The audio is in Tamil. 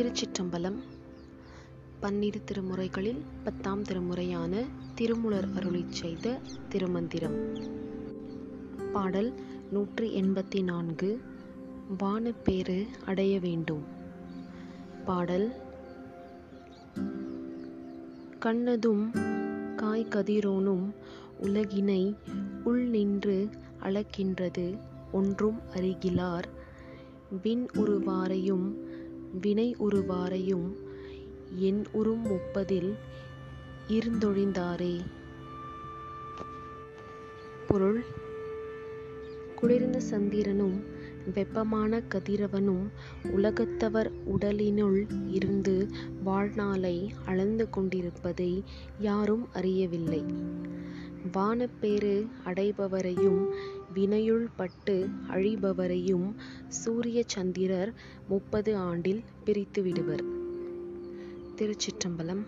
திருச்சிற்றம்பலம் பன்னிரு திருமுறைகளில் பத்தாம் திருமுறையான திருமுலர் அருளி செய்த திருமந்திரம். பாடல் நூற்றி எண்பத்தி நான்கு வானப்பேறு அடைய வேண்டும் பாடல் கண்ணதும் காய் கதிரோனும் உலகினை உள் நின்று அளக்கின்றது ஒன்றும் அறிகிலார் விண் உருவாரையும் வினை உருவாரையும் என் உறும் முப்பதில் இருந்தொழிந்தாரே. பொருள். குளிர்ந்த சந்திரனும் வெப்பமான கதிரவனும் உலகத்தவர் உடலினுள் இருந்து வாழ்நாளை அளந்து கொண்டிருப்பதை யாரும் அறியவில்லை. வானப்பேறு அடைபவரையும் வினையுள் பட்டு அழிபவரையும் சூரிய சந்திரர் முப்பது ஆண்டில் பிரித்து விடுவர் திருச்சிற்றம்பலம்